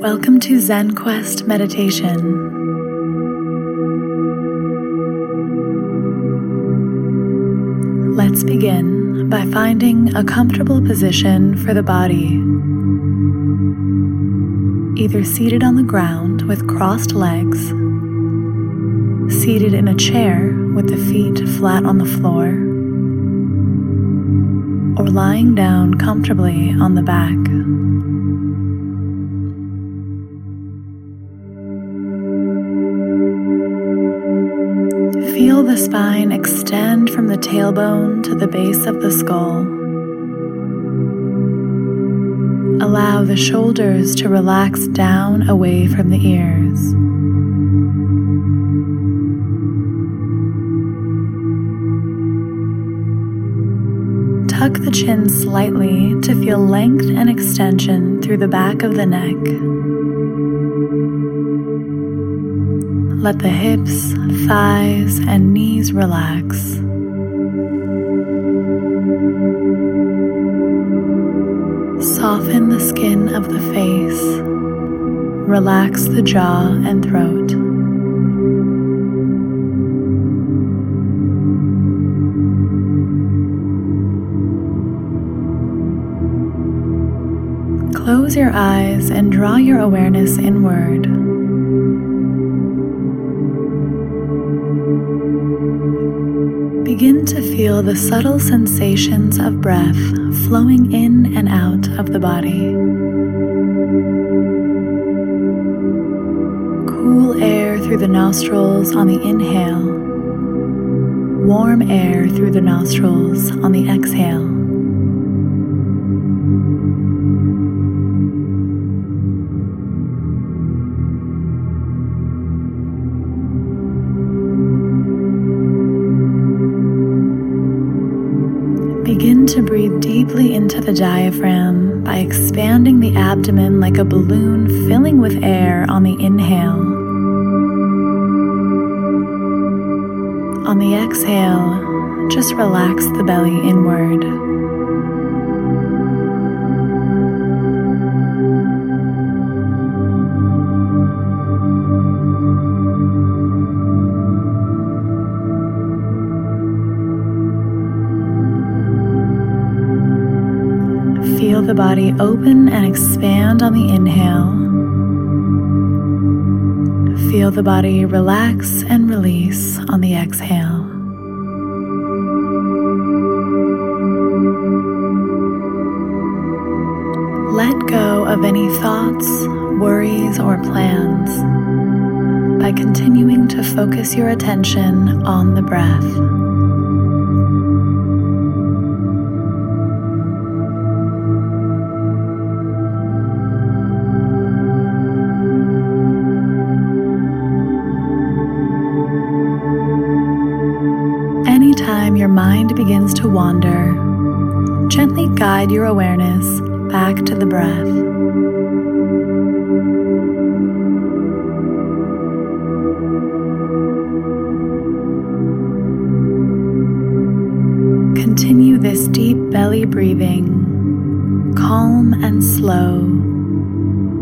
Welcome to Zen Quest Meditation. Let's begin by finding a comfortable position for the body. Either seated on the ground with crossed legs, seated in a chair with the feet flat on the floor, or lying down comfortably on the back. Spine extend from the tailbone to the base of the skull. Allow the shoulders to relax down away from the ears. Tuck the chin slightly to feel length and extension through the back of the neck. Let the hips, thighs, and knees relax. Soften the skin of the face. Relax the jaw and throat. Close your eyes and draw your awareness inward. Begin to feel the subtle sensations of breath flowing in and out of the body. Cool air through the nostrils on the inhale, warm air through the nostrils on the exhale. To breathe deeply into the diaphragm by expanding the abdomen like a balloon filling with air on the inhale. On the exhale, just relax the belly inward. Body open and expand on the inhale. Feel the body relax and release on the exhale. Let go of any thoughts, worries, or plans by continuing to focus your attention on the breath. Guide your awareness back to the breath. Continue this deep belly breathing, calm and slow,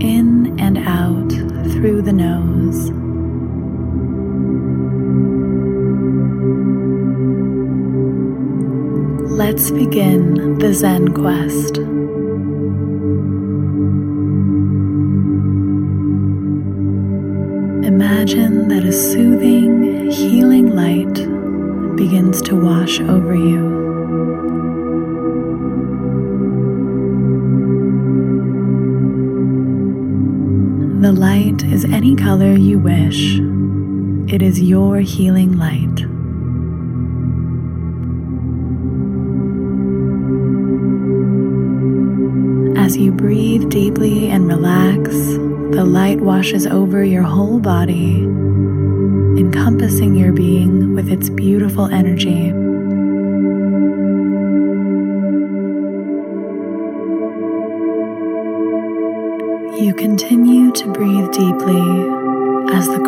in and out through the nose. Let's begin the Zen quest. Imagine that a soothing, healing light begins to wash over you. The light is any color you wish. It is your healing light. As you breathe deeply and relax, the light washes over your whole body, encompassing your being with its beautiful energy. You continue to breathe deeply as the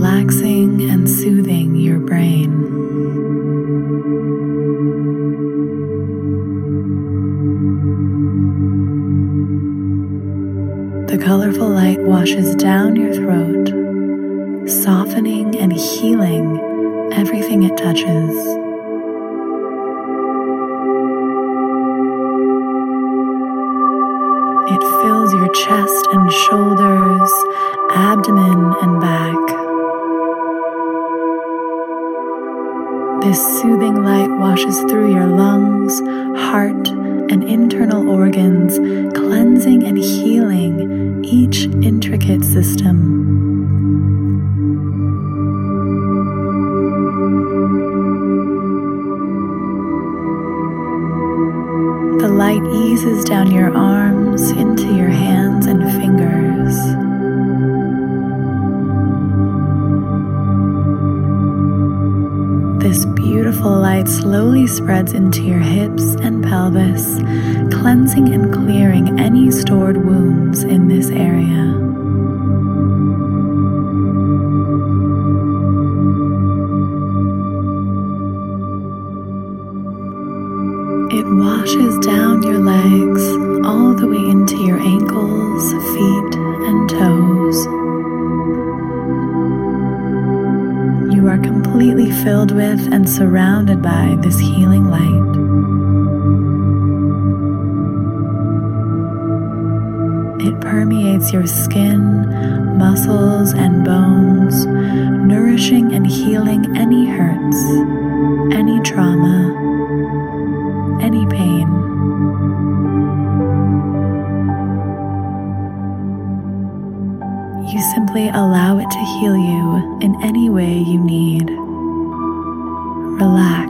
relaxing and soothing your brain. The colorful light washes down your throat, softening and healing everything it touches. It fills your chest and shoulders, abdomen and back. This soothing light washes through your lungs, heart, and internal organs, cleansing and healing each intricate system. This beautiful light slowly spreads into your hips and pelvis, cleansing and clearing any stored wounds in this area. It washes down your legs all the way into your ankles, feet, and toes. Completely filled with and surrounded by this healing light. It permeates your skin, muscles, and bones, nourishing and healing any hurts, any trauma any pain. Allow it to heal you in any way you need. Relax.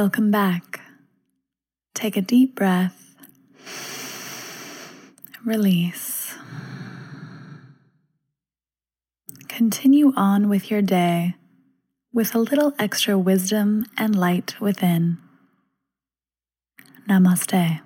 Welcome back. Take a deep breath. Release. Continue on with your day with a little extra wisdom and light within. Namaste.